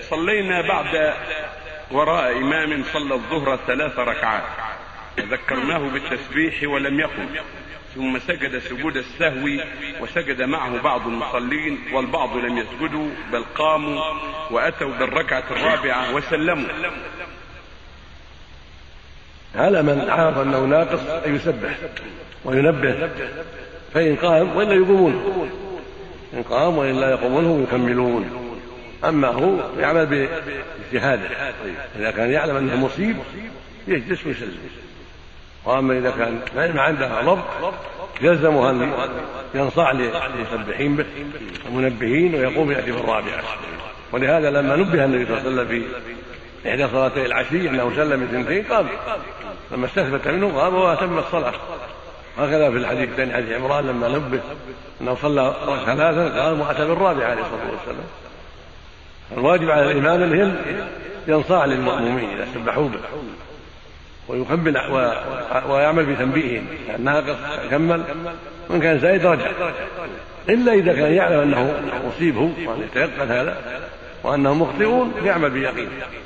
صلينا بعد وراء إمام صلى الظهر ثلاث ركعات. ذكرناه بالتسبيح ولم يقم. ثم سجد سجود السهو وسجد معه بعض المصلين والبعض لم يسجدوا بل قاموا وأتوا بالركعة الرابعة وسلموا. على من عرف أنه ناقص أن يسبح وينبه. فإن قام وإلا يقومون. إن قام وإلا يقومون يكملون. أما هو يعمل باجتهاده إذا كان يعلم أنه مصيب يجلس ويسلم. وأما إذا كان ما عنده ضبط يلزمه أن ينصاع للمسبحين به المنبهين ويقوم يأتي بالرابعه ولهذا لما نبه النبي صلى الله عليه وسلم في إحدى صلاتي العشي أنه سلم اثنتين قام. لما استثبت منه قام وأتم الصلاة. هكذا في الحديث الثاني حديث عمران لما نبه أنه صلى ثلاثا قام وأتى بالرابعة عليه الصلاة والسلام. الواجب على الامام أن ينصاع للمأمومين إذا سبحوا به. ويكمل ويعمل بتنبيههم. ناقص كمل وإن كان زايد رجع. إلا إذا كان يعلم أنه مصيب هو وأن يتيقن هذا وأنهم مخطئون يعمل بيقين.